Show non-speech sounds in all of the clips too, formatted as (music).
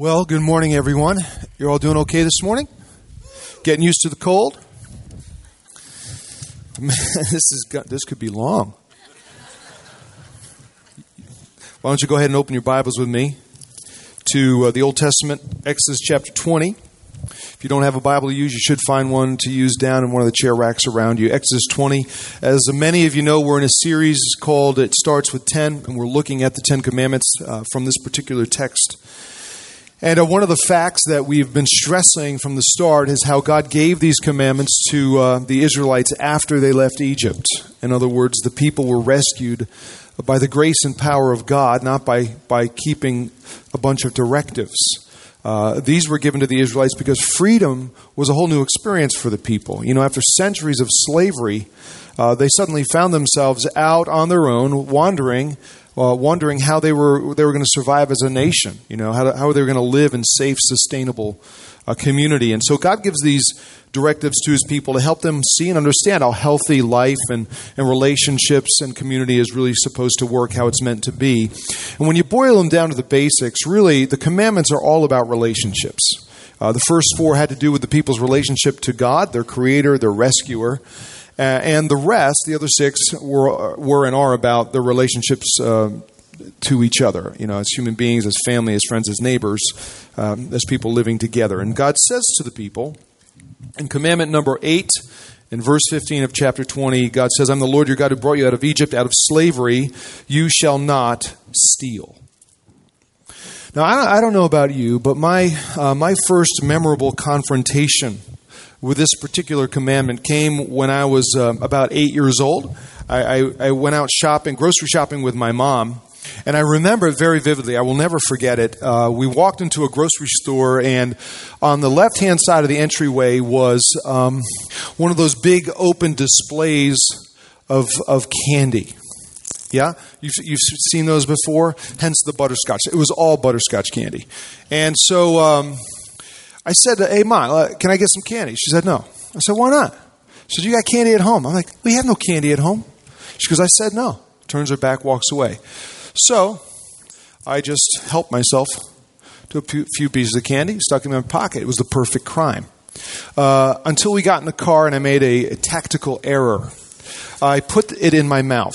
Well, good morning, everyone. You're all doing okay this morning? Getting used to the cold? (laughs) This is this could be long. Why don't you go ahead and open your Bibles with me to uh, the Old Testament, Exodus chapter 20. If you don't have a Bible to use, you should find one to use down in one of the chair racks around you. Exodus 20. As many of you know, we're in a series called It Starts with 10, and we're looking at the Ten Commandments uh, from this particular text. And uh, one of the facts that we've been stressing from the start is how God gave these commandments to uh, the Israelites after they left Egypt. In other words, the people were rescued by the grace and power of God, not by, by keeping a bunch of directives. Uh, these were given to the Israelites because freedom was a whole new experience for the people. You know, after centuries of slavery, uh, they suddenly found themselves out on their own, wandering uh, wondering how they were they were going to survive as a nation. You know, how, how they were going to live in safe, sustainable uh, community. And so God gives these directives to His people to help them see and understand how healthy life and, and relationships and community is really supposed to work, how it's meant to be. And when you boil them down to the basics, really the commandments are all about relationships. Uh, the first four had to do with the people's relationship to God, their Creator, their Rescuer. Uh, and the rest, the other six, were, were and are about the relationships uh, to each other, you know, as human beings, as family, as friends, as neighbors, um, as people living together. And God says to the people, in commandment number eight, in verse 15 of chapter 20, God says, I'm the Lord your God who brought you out of Egypt, out of slavery. You shall not steal. Now, I don't know about you, but my, uh, my first memorable confrontation with this particular commandment came when I was uh, about eight years old. I, I, I, went out shopping, grocery shopping with my mom, and I remember it very vividly. I will never forget it. Uh, we walked into a grocery store, and on the left hand side of the entryway was um, one of those big open displays of, of candy. Yeah? You've, you've seen those before? Hence the butterscotch. It was all butterscotch candy. And so. Um, I said, "Hey, mom, uh, can I get some candy?" She said, "No." I said, "Why not?" She said, "You got candy at home." I'm like, "We have no candy at home." She goes, "I said no." Turns her back, walks away. So I just helped myself to a few pieces of candy, stuck them in my pocket. It was the perfect crime. Uh, until we got in the car and I made a, a tactical error. I put it in my mouth.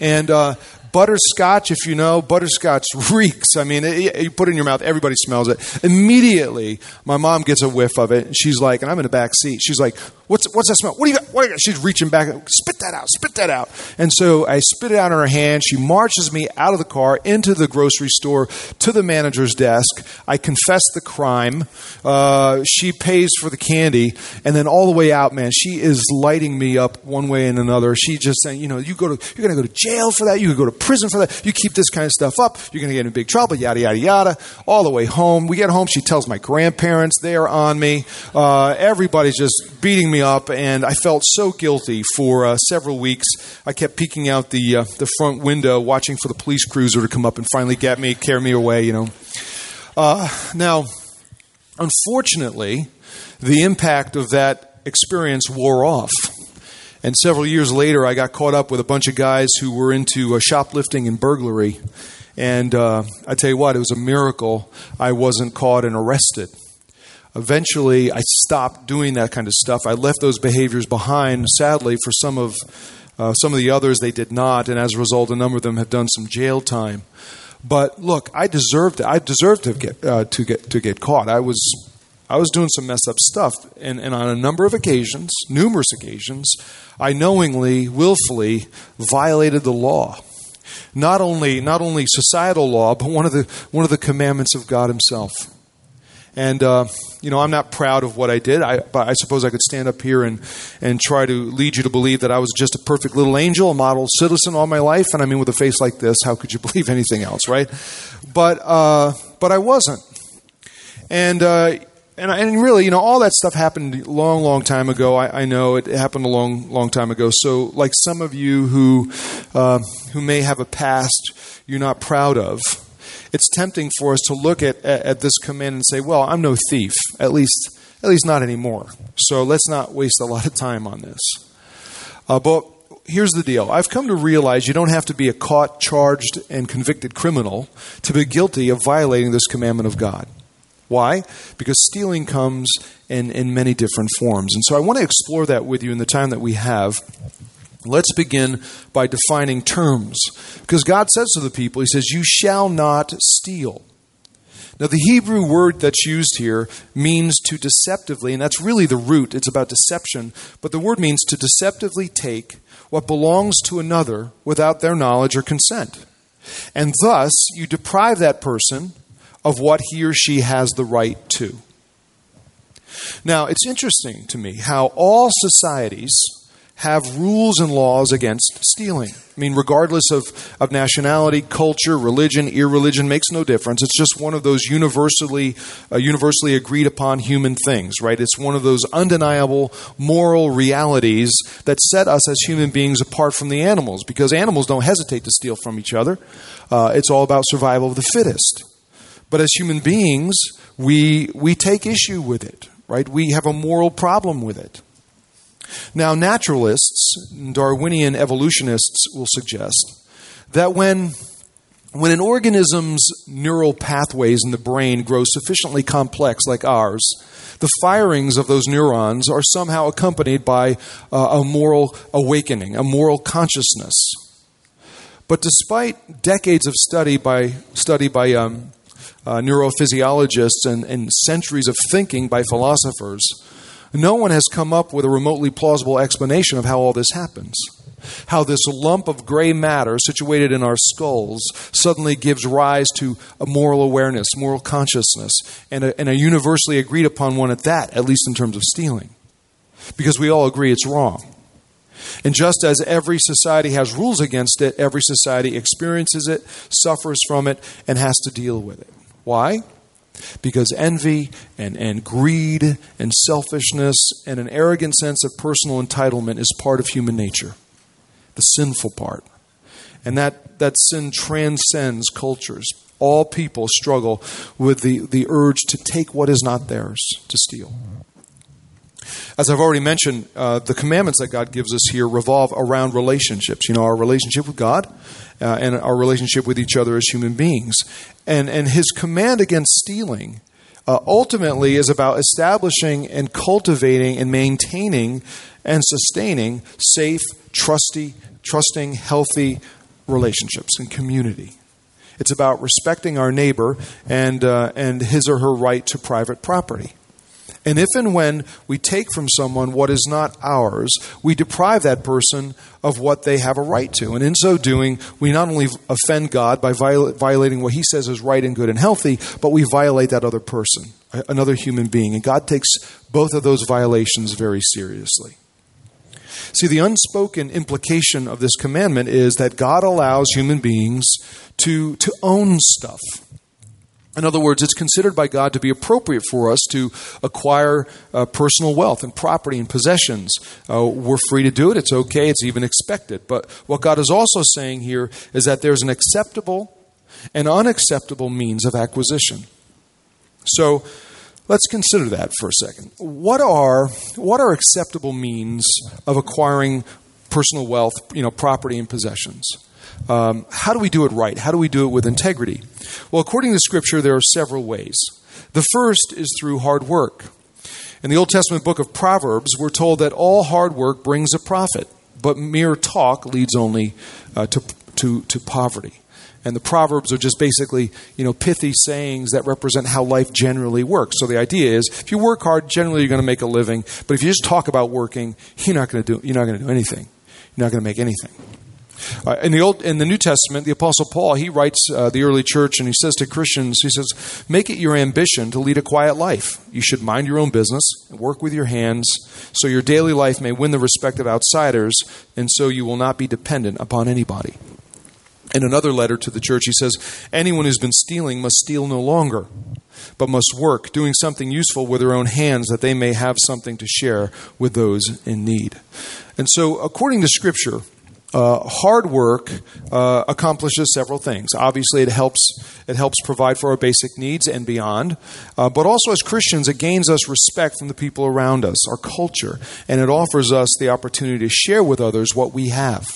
And uh, Butterscotch, if you know, butterscotch reeks. I mean, it, you put it in your mouth, everybody smells it. Immediately, my mom gets a whiff of it. And she's like, and I'm in the back seat. She's like, "What's what's that smell? What do you got? What do you got?" She's reaching back, spit that out, spit that out. And so I spit it out in her hand. She marches me out of the car into the grocery store to the manager's desk. I confess the crime. Uh, she pays for the candy, and then all the way out, man, she is lighting me up one way and another. She just saying, you know, you go to, you're going to go to jail for that. You could go to prison for that. You keep this kind of stuff up, you're going to get in big trouble, yada, yada, yada. All the way home. We get home, she tells my grandparents, they are on me. Uh, everybody's just beating me up, and I felt so guilty for uh, several weeks. I kept peeking out the, uh, the front window, watching for the police cruiser to come up and finally get me, carry me away, you know. Uh, now, unfortunately, the impact of that experience wore off. And several years later, I got caught up with a bunch of guys who were into uh, shoplifting and burglary. And uh, I tell you what, it was a miracle I wasn't caught and arrested. Eventually, I stopped doing that kind of stuff. I left those behaviors behind. Sadly, for some of uh, some of the others, they did not, and as a result, a number of them have done some jail time. But look, I deserved it. I deserved to get uh, to get to get caught. I was I was doing some messed up stuff. And, and on a number of occasions, numerous occasions, I knowingly, willfully violated the law. Not only, not only societal law, but one of the, one of the commandments of God Himself. And, uh, you know, I'm not proud of what I did. I, I suppose I could stand up here and, and try to lead you to believe that I was just a perfect little angel, a model citizen all my life. And I mean, with a face like this, how could you (laughs) believe anything else, right? But, uh, but I wasn't. And, uh, and, and really, you know, all that stuff happened a long, long time ago. I, I, know it happened a long, long time ago. So, like some of you who uh, who may have a past you're not proud of, it's tempting for us to look at, at, at this command and say, "Well, I'm no thief. At least, at least not anymore." So let's not waste a lot of time on this. Uh, but here's the deal. I've come to realize you don't have to be a caught, charged, and convicted criminal to be guilty of violating this commandment of God. Why? Because stealing comes in, in many different forms. And so I want to explore that with you in the time that we have. Let's begin by defining terms. Because God says to the people, He says, You shall not steal. Now, the Hebrew word that's used here means to deceptively, and that's really the root, it's about deception, but the word means to deceptively take what belongs to another without their knowledge or consent. And thus, you deprive that person of what he or she has the right to. Now, it's interesting to me how all societies have rules and laws against stealing. I mean, regardless of, of nationality, culture, religion, irreligion, makes no difference. It's just one of those universally, uh, universally agreed upon human things, right? It's one of those undeniable moral realities that set us as human beings apart from the animals because animals don't hesitate to steal from each other. Uh, it's all about survival of the fittest. But as human beings, we, we take issue with it, right? We have a moral problem with it. Now, naturalists, Darwinian evolutionists will suggest that when, when an organism's neural pathways in the brain grow sufficiently complex, like ours, the firings of those neurons are somehow accompanied by uh, a moral awakening, a moral consciousness. But despite decades of study by, study by um, uh, neurophysiologists and, and centuries of thinking by philosophers, no one has come up with a remotely plausible explanation of how all this happens. How this lump of gray matter situated in our skulls suddenly gives rise to a moral awareness, moral consciousness, and a, and a universally agreed upon one at that, at least in terms of stealing. Because we all agree it's wrong. And just as every society has rules against it, every society experiences it, suffers from it, and has to deal with it. Why? Because envy and, and greed and selfishness and an arrogant sense of personal entitlement is part of human nature, the sinful part. And that, that sin transcends cultures. All people struggle with the, the urge to take what is not theirs, to steal. As I've already mentioned, uh, the commandments that God gives us here revolve around relationships. You know, our relationship with God uh, and our relationship with each other as human beings. And, and his command against stealing uh, ultimately is about establishing and cultivating and maintaining and sustaining safe, trusty, trusting, healthy relationships and community. It's about respecting our neighbor and, uh, and his or her right to private property. And if and when we take from someone what is not ours, we deprive that person of what they have a right to. And in so doing, we not only offend God by violating what He says is right and good and healthy, but we violate that other person, another human being. And God takes both of those violations very seriously. See, the unspoken implication of this commandment is that God allows human beings to, to own stuff. In other words, it's considered by God to be appropriate for us to acquire uh, personal wealth and property and possessions. Uh, we're free to do it. It's okay. It's even expected. But what God is also saying here is that there's an acceptable and unacceptable means of acquisition. So let's consider that for a second. What are, what are acceptable means of acquiring personal wealth, you know, property and possessions? Um, how do we do it right? How do we do it with integrity? Well, according to Scripture, there are several ways. The first is through hard work. In the Old Testament book of Proverbs, we're told that all hard work brings a profit, but mere talk leads only uh, to, to, to poverty. And the Proverbs are just basically, you know, pithy sayings that represent how life generally works. So the idea is, if you work hard, generally you're going to make a living. But if you just talk about working, you're not going to do, you're not going to do anything. You're not going to make anything. Uh, in the old, in the New Testament, the Apostle Paul he writes uh, the early church and he says to Christians, he says, "Make it your ambition to lead a quiet life. You should mind your own business, and work with your hands, so your daily life may win the respect of outsiders, and so you will not be dependent upon anybody." In another letter to the church, he says, "Anyone who's been stealing must steal no longer." But must work, doing something useful with their own hands, that they may have something to share with those in need. And so, according to Scripture, uh, hard work uh, accomplishes several things. Obviously, it helps it helps provide for our basic needs and beyond. Uh, but also, as Christians, it gains us respect from the people around us, our culture, and it offers us the opportunity to share with others what we have.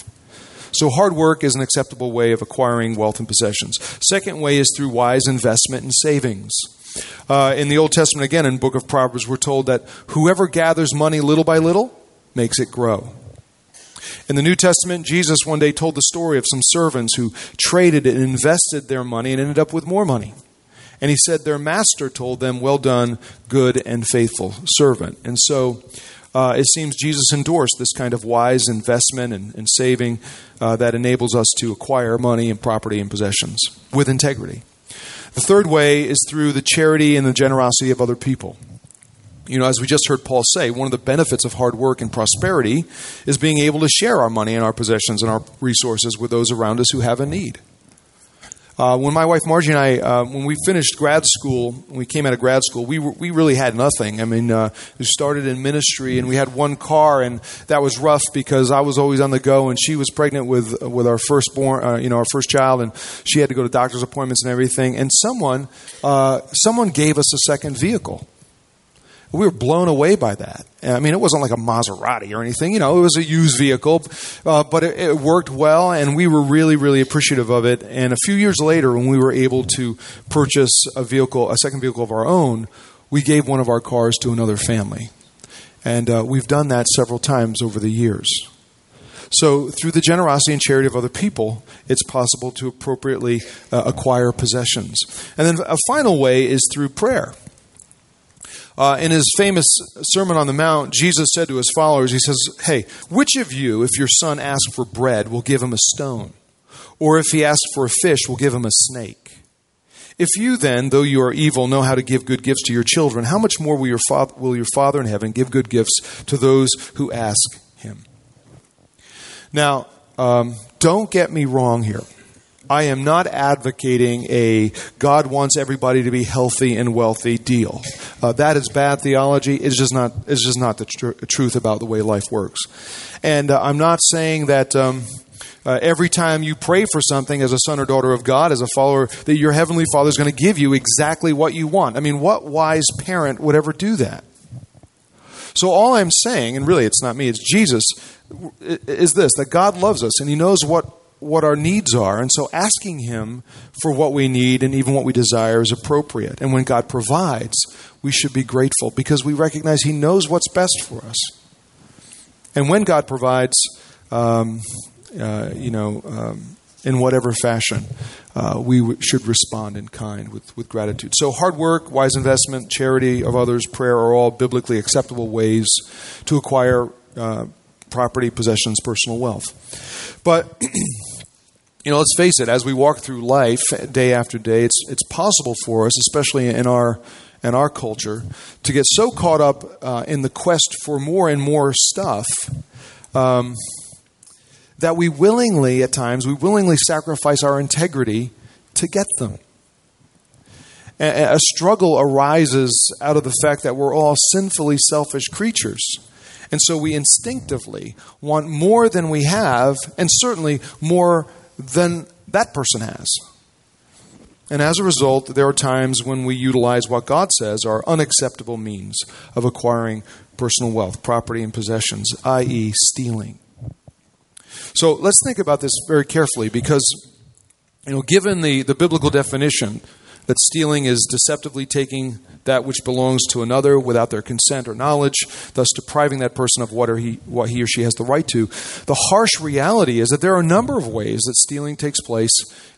So, hard work is an acceptable way of acquiring wealth and possessions. Second way is through wise investment and savings. Uh, in the Old Testament, again, in book of Proverbs, we're told that whoever gathers money little by little makes it grow. In the New Testament, Jesus one day told the story of some servants who traded and invested their money and ended up with more money. And he said their master told them, Well done, good and faithful servant. And so uh, it seems Jesus endorsed this kind of wise investment and, and saving uh, that enables us to acquire money and property and possessions with integrity. The third way is through the charity and the generosity of other people. You know, as we just heard Paul say, one of the benefits of hard work and prosperity is being able to share our money and our possessions and our resources with those around us who have a need. Uh, when my wife Margie and I, uh, when we finished grad school, when we came out of grad school, we we really had nothing. I mean, uh, we started in ministry, and we had one car, and that was rough because I was always on the go, and she was pregnant with with our firstborn, uh, you know, our first child, and she had to go to doctor's appointments and everything. And someone uh, someone gave us a second vehicle we were blown away by that. I mean, it wasn't like a Maserati or anything, you know, it was a used vehicle, uh, but it, it, worked well, and we were really, really appreciative of it. And a few years later, when we were able to purchase a vehicle, a second vehicle of our own, we gave one of our cars to another family. And uh, we've done that several times over the years. So, through the generosity and charity of other people, it's possible to appropriately uh, acquire possessions. And then a final way is through prayer. Uh, in his famous Sermon on the Mount, Jesus said to his followers, He says, Hey, which of you, if your son asks for bread, will give him a stone? Or if he asks for a fish, will give him a snake? If you then, though you are evil, know how to give good gifts to your children, how much more will your, father, will your Father in heaven give good gifts to those who ask him? Now, um, don't get me wrong here. I am not advocating a God wants everybody to be healthy and wealthy deal. Uh, that is bad theology. It's just not. It's just not the tr- truth about the way life works. And uh, I'm not saying that. Um, uh, every time you pray for something as a son or daughter of God, as a follower, that your heavenly Father is going to give you exactly what you want. I mean, what wise parent would ever do that? So, all I'm saying, and really it's not me, it's Jesus, is this that God loves us and He knows what what our needs are. And so asking Him for what we need and even what we desire is appropriate. And when God provides, we should be grateful because we recognize He knows what's best for us. And when God provides, um, uh, you know, um, in whatever fashion, uh, we w- should respond in kind with, with gratitude. So, hard work, wise investment, charity of others, prayer are all biblically acceptable ways to acquire uh, property, possessions, personal wealth. But (clears throat) you know, let's face it, as we walk through life day after day, it's, it's possible for us, especially in our, in our culture, to get so caught up uh, in the quest for more and more stuff um, that we willingly, at times, we willingly sacrifice our integrity to get them. A, a struggle arises out of the fact that we're all sinfully selfish creatures. And so we instinctively want more than we have, and certainly more than that person has. And as a result, there are times when we utilize what God says are unacceptable means of acquiring personal wealth, property, and possessions, i.e., stealing. So let's think about this very carefully because, you know, given the, the biblical definition that stealing is deceptively taking that which belongs to another without their consent or knowledge, thus depriving that person of what, he, what he or she has the right to. The harsh reality is that there are a number of ways that stealing takes place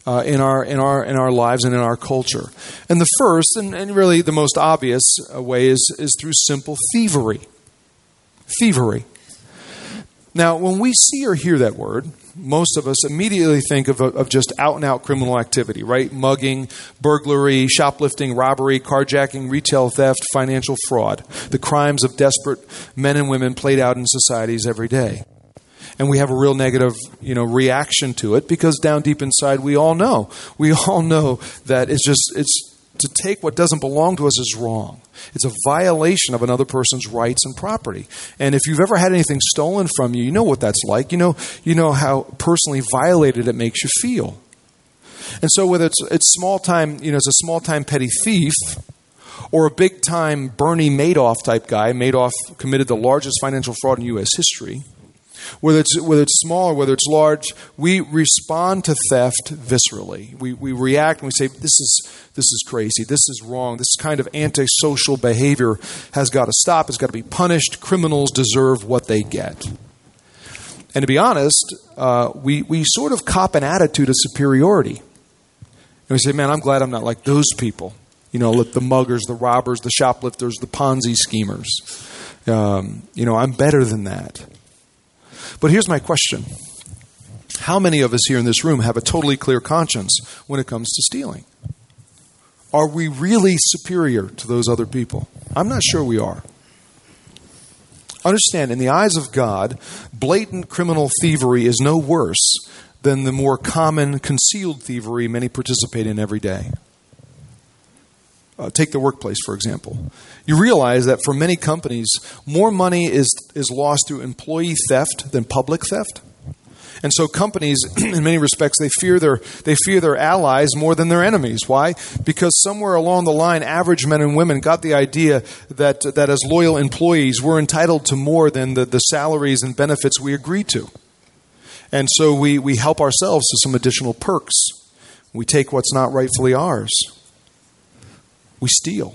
uh, in, our, in, our, in our lives and in our culture. And the first, and, and really the most obvious uh, way, is, is through simple thievery. Thievery. Now, when we see or hear that word, most of us immediately think of, of just out and out criminal activity, right? Mugging, burglary, shoplifting, robbery, carjacking, retail theft, financial fraud. The crimes of desperate men and women played out in societies every day. And we have a real negative, you know, reaction to it because down deep inside we all know. We (laughs) all know that it's just it's to take what doesn't belong to us is wrong. It's a violation of another person's rights and property. And if you've ever had anything stolen from you, you know what that's like. You know, you know how personally violated it makes you feel. And so whether it's it's small time, you know, it's a small time petty thief or a big time Bernie Madoff type guy, Madoff committed the largest financial fraud in US history. Whether it's, whether it's small or whether it's large, we respond to theft viscerally. We, we react and we say, this is, this is crazy. This is wrong. This kind of antisocial behavior has got to stop. It's got to be punished. Criminals deserve what they get. And to be honest, uh, we, we sort of cop an attitude of superiority. And we say, man, I'm glad I'm not like those people. You know, like the muggers, the robbers, the shoplifters, the Ponzi schemers. Um, you know, I'm better than that. But here's my question How many of us here in this room have a totally clear conscience when it comes to stealing? Are we really superior to those other people? I'm not sure we are. Understand, in the eyes of God, blatant criminal thievery is no worse than the more common concealed thievery many participate in every day. Uh, take the workplace, for example. You realize that for many companies, more money is, is lost through employee theft than public theft. And so companies, (clears throat) in many respects, they fear their they fear their allies more than their enemies. Why? Because somewhere along the line, average men and women got the idea that that as loyal employees, we're entitled to more than the, the salaries and benefits we agree to. And so we, we help ourselves to some additional perks. We take what's not rightfully ours we steal.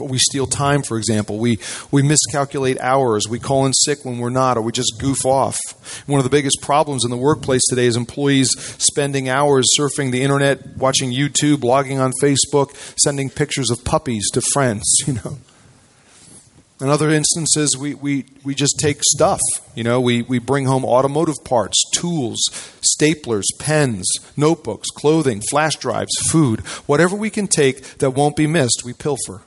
We steal time, for example. We, we miscalculate hours. We call in sick when we're not, or we just goof off. One of the biggest problems in the workplace today is employees spending hours surfing the internet, watching YouTube, blogging on Facebook, sending pictures of puppies to friends, (laughs) you know. In other instances, we, we, we just take stuff. You know, we, we bring home automotive parts, tools, staplers, pens, notebooks, clothing, flash drives, food. Whatever we can take that won't be missed, we pilfer.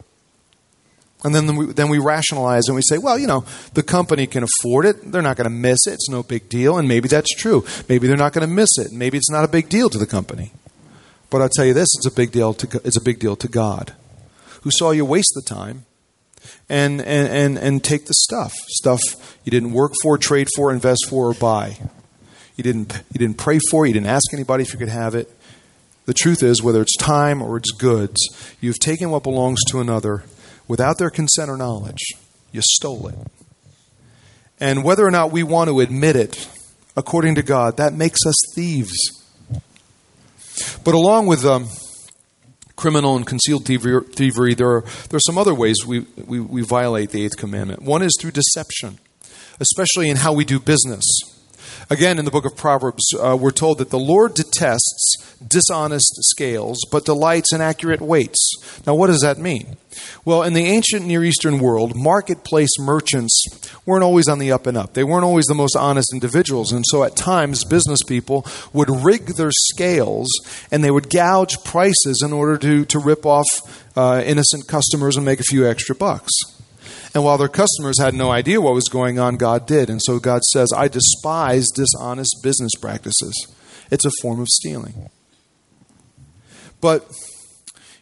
And then we, then we rationalize and we say, well, you know, the company can afford it. They're not going to miss it. It's no big deal. And maybe that's true. Maybe they're not going to miss it. Maybe it's not a big deal to the company. But I'll tell you this: it's a big deal to it's a big deal to God, who saw you waste the time and, and, and, and take the stuff. Stuff you didn't work for, trade for, invest for, or buy. You didn't, you didn't pray for, you didn't ask anybody if you could have it. The truth is, whether it's time or it's goods, you've taken what belongs to another without their consent or knowledge. You stole it. And whether or not we want to admit it, according to God, that makes us thieves. But along with um, criminal and concealed thievery, there are, there are some other ways we, we, we violate the eighth commandment. One is through deception, especially in how we do business. Again, in the book of Proverbs, uh, we're told that the Lord detests dishonest scales, but delights in accurate weights. Now, what does that mean? Well, in the ancient Near Eastern world, marketplace merchants weren't always on the up and up. They weren't always the most honest individuals. And so at times, business people would rig their scales and they would gouge prices in order to, to rip off uh, innocent customers and make a few extra bucks. And while their customers had no idea what was going on, God did. And so God says, I despise dishonest business practices. It's a form of stealing. But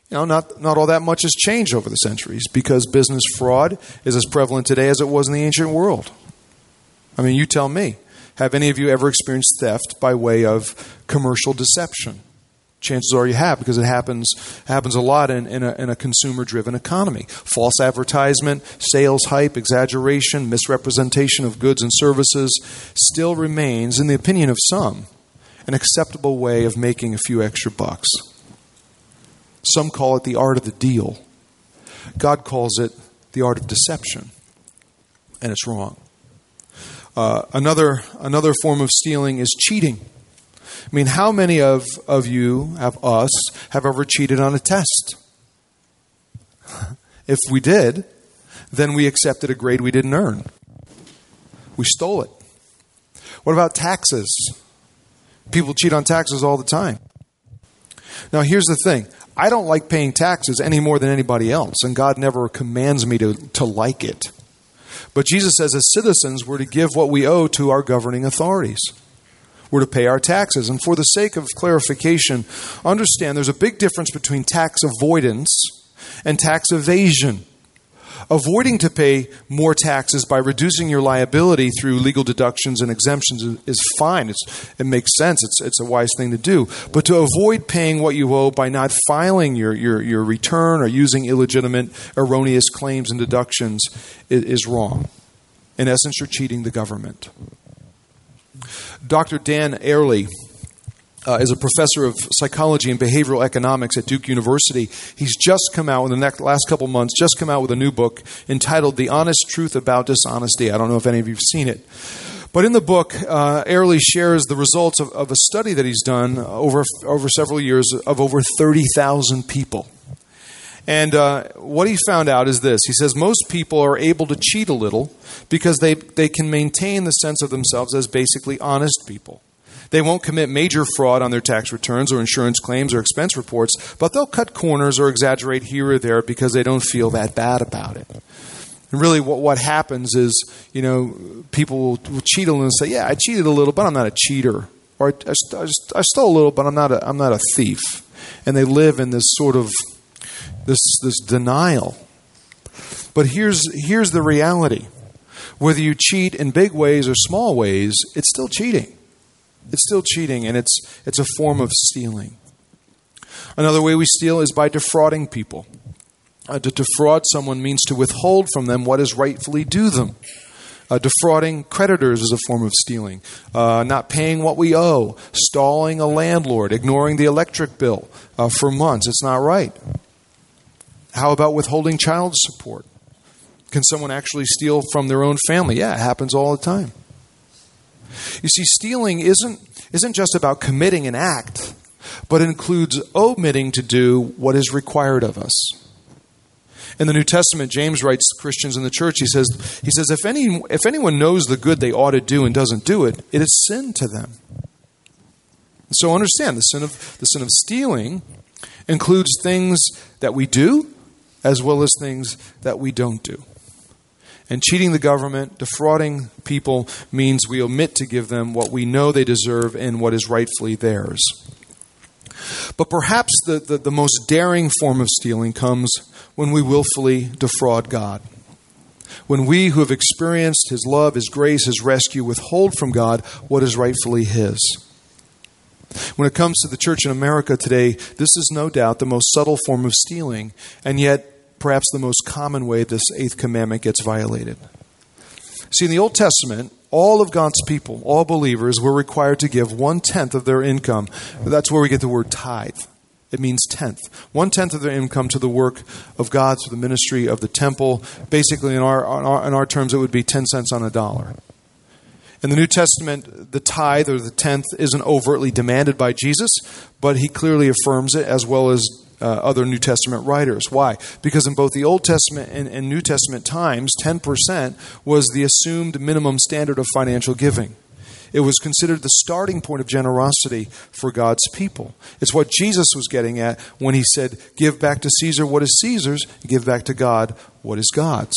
you know, not, not all that much has changed over the centuries because business fraud is as prevalent today as it was in the ancient world. I mean, you tell me. Have any of you ever experienced theft by way of commercial deception? Chances are you have because it happens happens a lot in, in a, in a consumer driven economy. False advertisement, sales hype, exaggeration, misrepresentation of goods and services still remains, in the opinion of some, an acceptable way of making a few extra bucks. Some call it the art of the deal. God calls it the art of deception, and it's wrong. Uh, another, another form of stealing is cheating. I mean, how many of, of you, of us, have ever cheated on a test? (laughs) if we did, then we accepted a grade we didn't earn. We stole it. What about taxes? People cheat on taxes all the time. Now, here's the thing I don't like paying taxes any more than anybody else, and God never commands me to, to like it. But Jesus says, as citizens, we're to give what we owe to our governing authorities. We're to pay our taxes. And for the sake of clarification, understand there's a big difference between tax avoidance and tax evasion. Avoiding to pay more taxes by reducing your liability through legal deductions and exemptions is fine. It's, it makes sense. It's, it's a wise thing to do. But to avoid paying what you owe by not filing your, your, your return or using illegitimate, erroneous claims and deductions is, is wrong. In essence, you're cheating the government. Dr. Dan Ariely uh, is a professor of psychology and behavioral economics at Duke University. He's just come out in the next, last couple months, just come out with a new book entitled "The Honest Truth About Dishonesty." I don't know if any of you've seen it. But in the book, uh, shares the results of, of, a study that he's done over, over several years of over 30,000 people. And uh, what he found out is this. He says most people are able to cheat a little because they, they can maintain the sense of themselves as basically honest people. They won't commit major fraud on their tax returns or insurance claims or expense reports, but they'll cut corners or exaggerate here or there because they don't feel that bad about it. And really, what, what happens is, you know, people will, will cheat a little and say, Yeah, I cheated a little, but I'm not a cheater. Or I, I, I stole a little, but I'm not a, I'm not a thief. And they live in this sort of this, this denial. But here's, here's the reality whether you cheat in big ways or small ways, it's still cheating. It's still cheating, and it's, it's a form of stealing. Another way we steal is by defrauding people. Uh, to defraud someone means to withhold from them what is rightfully due them. Uh, defrauding creditors is a form of stealing. Uh, not paying what we owe. Stalling a landlord. Ignoring the electric bill uh, for months. It's not right. How about withholding child support? Can someone actually steal from their own family? Yeah, it happens all the time. You see, stealing isn't, isn't just about committing an act, but includes omitting to do what is required of us. In the New Testament, James writes to Christians in the church, he says, he says if, any, if anyone knows the good they ought to do and doesn't do it, it is sin to them. So understand the sin of, the sin of stealing includes things that we do as well as things that we don't do. And cheating the government, defrauding people, means we omit to give them what we know they deserve and what is rightfully theirs. But perhaps the, the, the, most daring form of stealing comes when we willfully defraud God. When we who have experienced His love, His grace, His rescue withhold from God what is rightfully His. When it comes to the church in America today, this is no doubt the most subtle form of stealing, and yet perhaps the most common way this eighth commandment gets violated. See, in the Old Testament, all of God's people, all believers, were required to give one tenth of their income. That's where we get the word tithe. It means tenth. One tenth of their income to the work of God through the ministry of the temple. Basically, in our, in our, in our terms, it would be 10 cents on a dollar. In the New Testament, the tithe or the tenth isn't overtly demanded by Jesus, but he clearly affirms it as well as uh, other New Testament writers. Why? Because in both the Old Testament and, and New Testament times, 10% was the assumed minimum standard of financial giving. It was considered the starting point of generosity for God's people. It's what Jesus was getting at when he said, Give back to Caesar what is Caesar's, give back to God what is God's.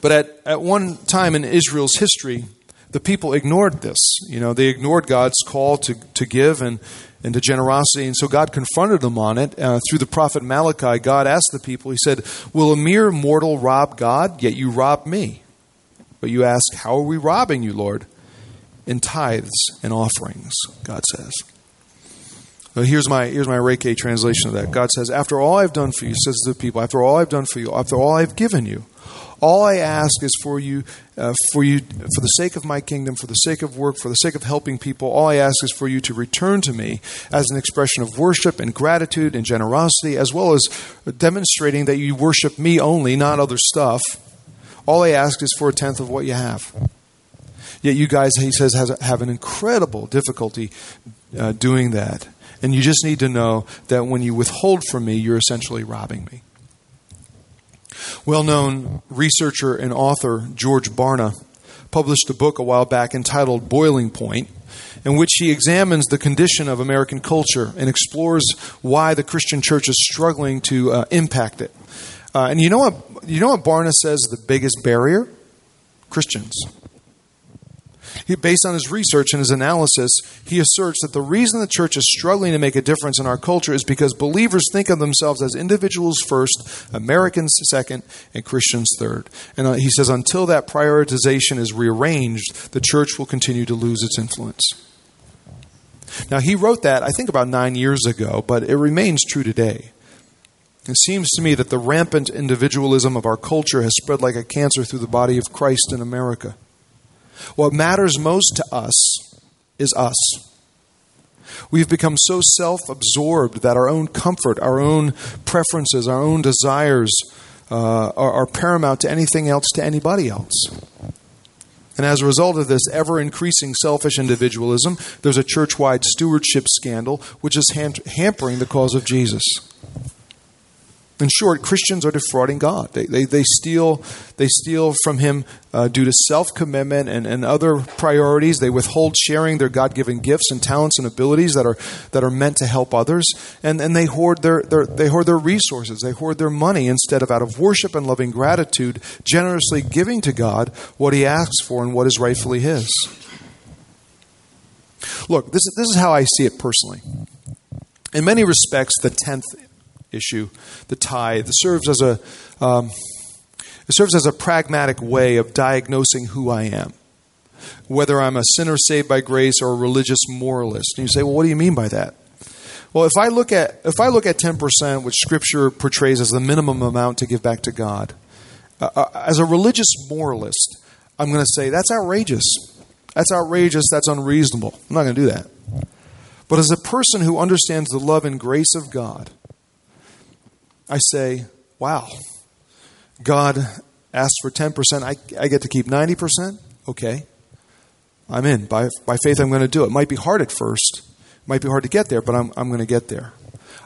But at, at one time in Israel's history, the people ignored this. You know, they ignored God's call to, to give and, into generosity. And so God confronted them on it. Uh, through the prophet Malachi, God asked the people, He said, Will a mere mortal rob God? Yet you rob me. But you ask, How are we robbing you, Lord? In tithes and offerings, God says. Well, here's my here's my Reiki translation of that. God says, After all I've done for you, says the people, after all I've done for you, after all I've given you, all I ask is for you, uh, for you, for the sake of my kingdom, for the sake of work, for the sake of helping people. All I ask is for you to return to me as an expression of worship and gratitude and generosity, as well as demonstrating that you worship me only, not other stuff. All I ask is for a tenth of what you have. Yet you guys, he says, has, have an incredible difficulty uh, doing that. And you just need to know that when you withhold from me, you're essentially robbing me. Well known researcher and author George Barna published a book a while back entitled Boiling Point, in which he examines the condition of American culture and explores why the Christian church is struggling to uh, impact it. Uh, and you know what? You know what Barna says the biggest barrier? Christians. He, based on his research and his analysis, he asserts that the reason the church is struggling to make a difference in our culture is because believers think of themselves as individuals first, Americans second, and Christians third. And uh, he says until that prioritization is rearranged, the church will continue to lose its influence. Now, he wrote that, I think, about nine years ago, but it remains true today. It seems to me that the rampant individualism of our culture has spread like a cancer through the body of Christ in America. What matters most to us is us. We've become so self absorbed that our own comfort, our own preferences, our own desires uh, are, are paramount to anything else, to anybody else. And as a result of this ever increasing selfish individualism, there's a church wide stewardship scandal which is ham- hampering the cause of Jesus. In short, Christians are defrauding God. They, they, they, steal, they steal from Him uh, due to self commitment and, and other priorities. They withhold sharing their God given gifts and talents and abilities that are, that are meant to help others. And, and they, hoard their, their, they hoard their resources. They hoard their money instead of, out of worship and loving gratitude, generously giving to God what He asks for and what is rightfully His. Look, this, is, this is how I see it personally. In many respects, the tenth issue, the tithe, serves as a um, it serves as a pragmatic way of diagnosing who I am, whether I'm a sinner saved by grace or a religious moralist. And you say, well, what do you mean by that? Well, if I look at if I look at ten percent, which Scripture portrays as the minimum amount to give back to God, uh, uh, as a religious moralist, I'm going to say that's outrageous. That's outrageous. That's unreasonable. I'm not going to do that. But as a person who understands the love and grace of God, I say, wow, God asked for 10%. I, I get to keep 90%? Okay. I'm in. By, by faith, I'm going to do it. It might be hard at first. It might be hard to get there, but I'm, I'm going to get there.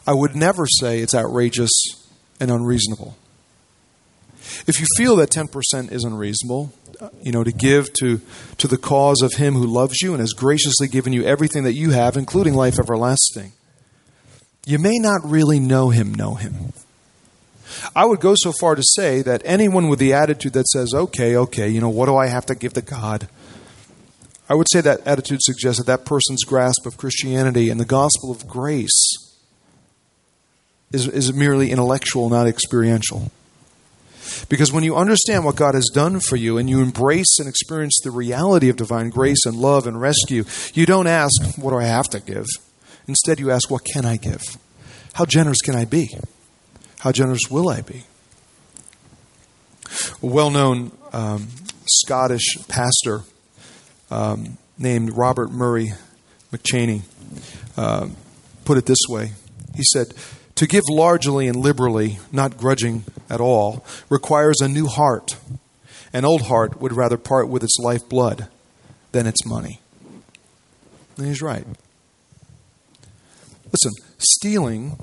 I would never say it's outrageous and unreasonable. If you feel that 10% is unreasonable, uh, you know, to give to, to the cause of Him who loves you and has graciously given you everything that you have, including life everlasting, you may not really know Him, know Him. I would go so far to say that anyone with the attitude that says, okay, okay, you know, what do I have to give to God? I would say that attitude suggests that that person's grasp of Christianity and the gospel of grace is, is merely intellectual, not experiential. Because when you understand what God has done for you and you embrace and experience the reality of divine grace and love and rescue, you don't ask, What do I have to give? Instead, you ask, What can I give? How generous can I be? How generous will I be? A well known um, Scottish pastor um, named Robert Murray McCheyne uh, put it this way He said, To give largely and liberally, not grudging at all, requires a new heart. An old heart would rather part with its lifeblood than its money. And he's right. Listen, stealing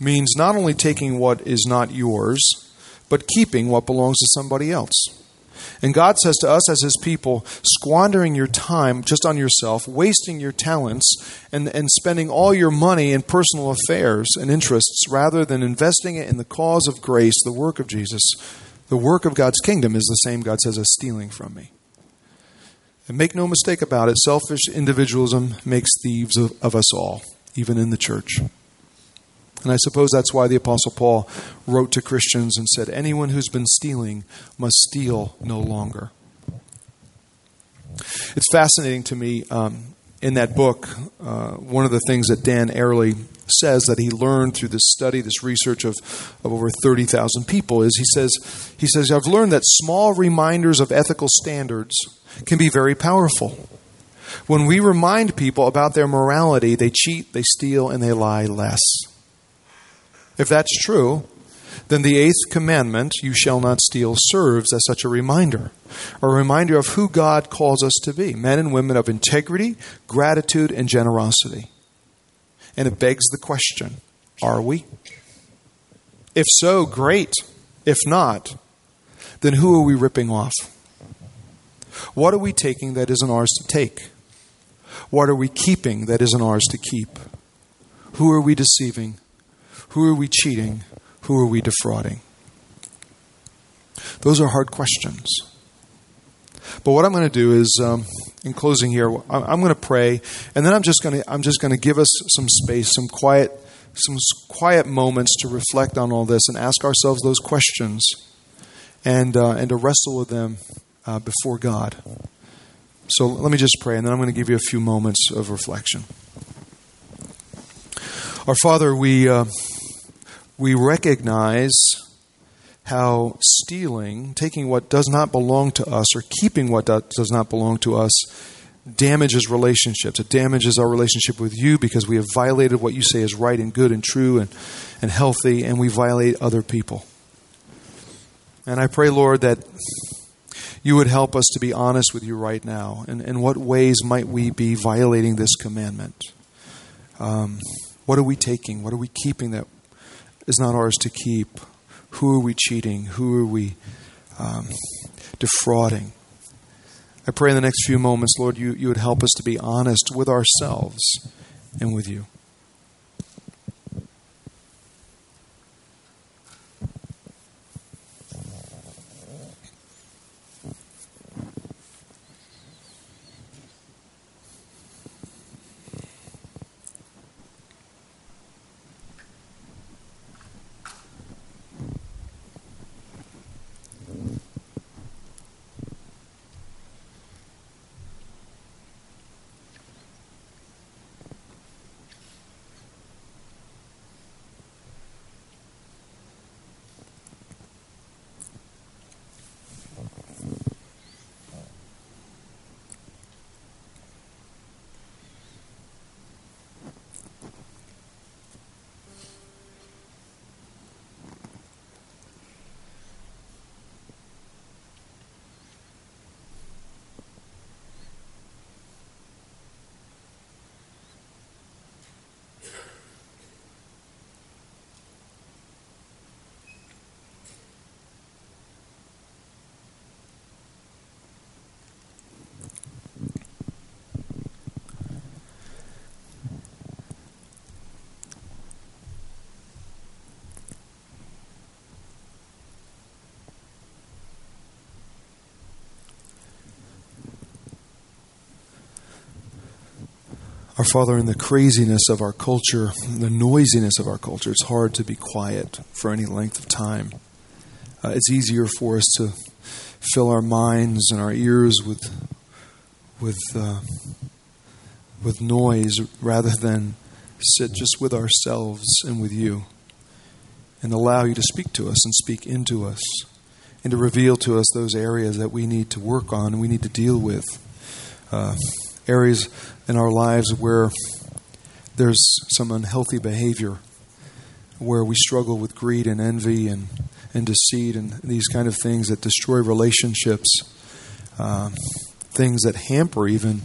means not only taking what is not yours, but keeping what belongs to somebody else. And God says to us as His people, squandering your time just on yourself, wasting your talents, and, and spending all your money in personal affairs and interests rather than investing it in the cause of grace, the work of Jesus, the work of God's kingdom is the same, God says, as stealing from me. And make no mistake about it, selfish individualism makes thieves of, of us all, even in the church. And I suppose that's why the Apostle Paul wrote to Christians and said, Anyone who's been stealing must steal no longer. It's fascinating to me um, in that book, uh, one of the things that Dan Ariely says that he learned through this study, this research of, of over 30,000 people, is he says, he says, I've learned that small reminders of ethical standards can be very powerful. When we remind people about their morality, they cheat, they steal, and they lie less. If that's true, then the eighth commandment, you shall not steal, serves as such a reminder. A reminder of who God calls us to be men and women of integrity, gratitude, and generosity. And it begs the question are we? If so, great. If not, then who are we ripping off? What are we taking that isn't ours to take? What are we keeping that isn't ours to keep? Who are we deceiving? Who are we cheating? Who are we defrauding? Those are hard questions. But what I'm going to do is, um, in closing here, I'm going to pray, and then I'm just going to I'm just going to give us some space, some quiet, some quiet moments to reflect on all this and ask ourselves those questions, and uh, and to wrestle with them uh, before God. So let me just pray, and then I'm going to give you a few moments of reflection. Our Father, we. Uh, we recognize how stealing, taking what does not belong to us or keeping what does not belong to us, damages relationships. It damages our relationship with you because we have violated what you say is right and good and true and, and healthy, and we violate other people. And I pray, Lord, that you would help us to be honest with you right now. And in what ways might we be violating this commandment? Um, what are we taking? What are we keeping that is not ours to keep? Who are we cheating? Who are we um, defrauding? I pray in the next few moments, Lord, you, you would help us to be honest with ourselves and with you. Our Father, in the craziness of our culture, the noisiness of our culture, it's hard to be quiet for any length of time. Uh, it's easier for us to fill our minds and our ears with with uh, with noise rather than sit just with ourselves and with you, and allow you to speak to us and speak into us, and to reveal to us those areas that we need to work on and we need to deal with. Uh, areas in our lives where there's some unhealthy behavior, where we struggle with greed and envy and, and deceit and these kind of things that destroy relationships, uh, things that hamper even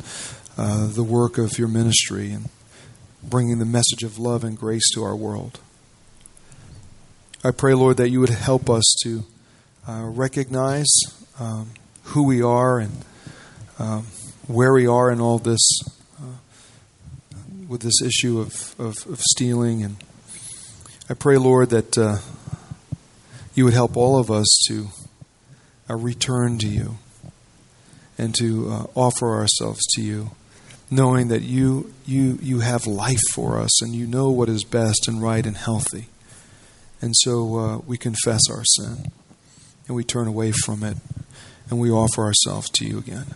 uh, the work of your ministry and bringing the message of love and grace to our world. I pray, Lord, that you would help us to uh, recognize um, who we are and um, where we are in all this uh, with this issue of, of, of, stealing. And I pray, Lord, that uh, you would help all of us to uh, return to you and to uh, offer ourselves to you, knowing that you, you, you have life for us and you know what is best and right and healthy. And so uh, we confess our sin and we turn away from it and we offer ourselves to you again.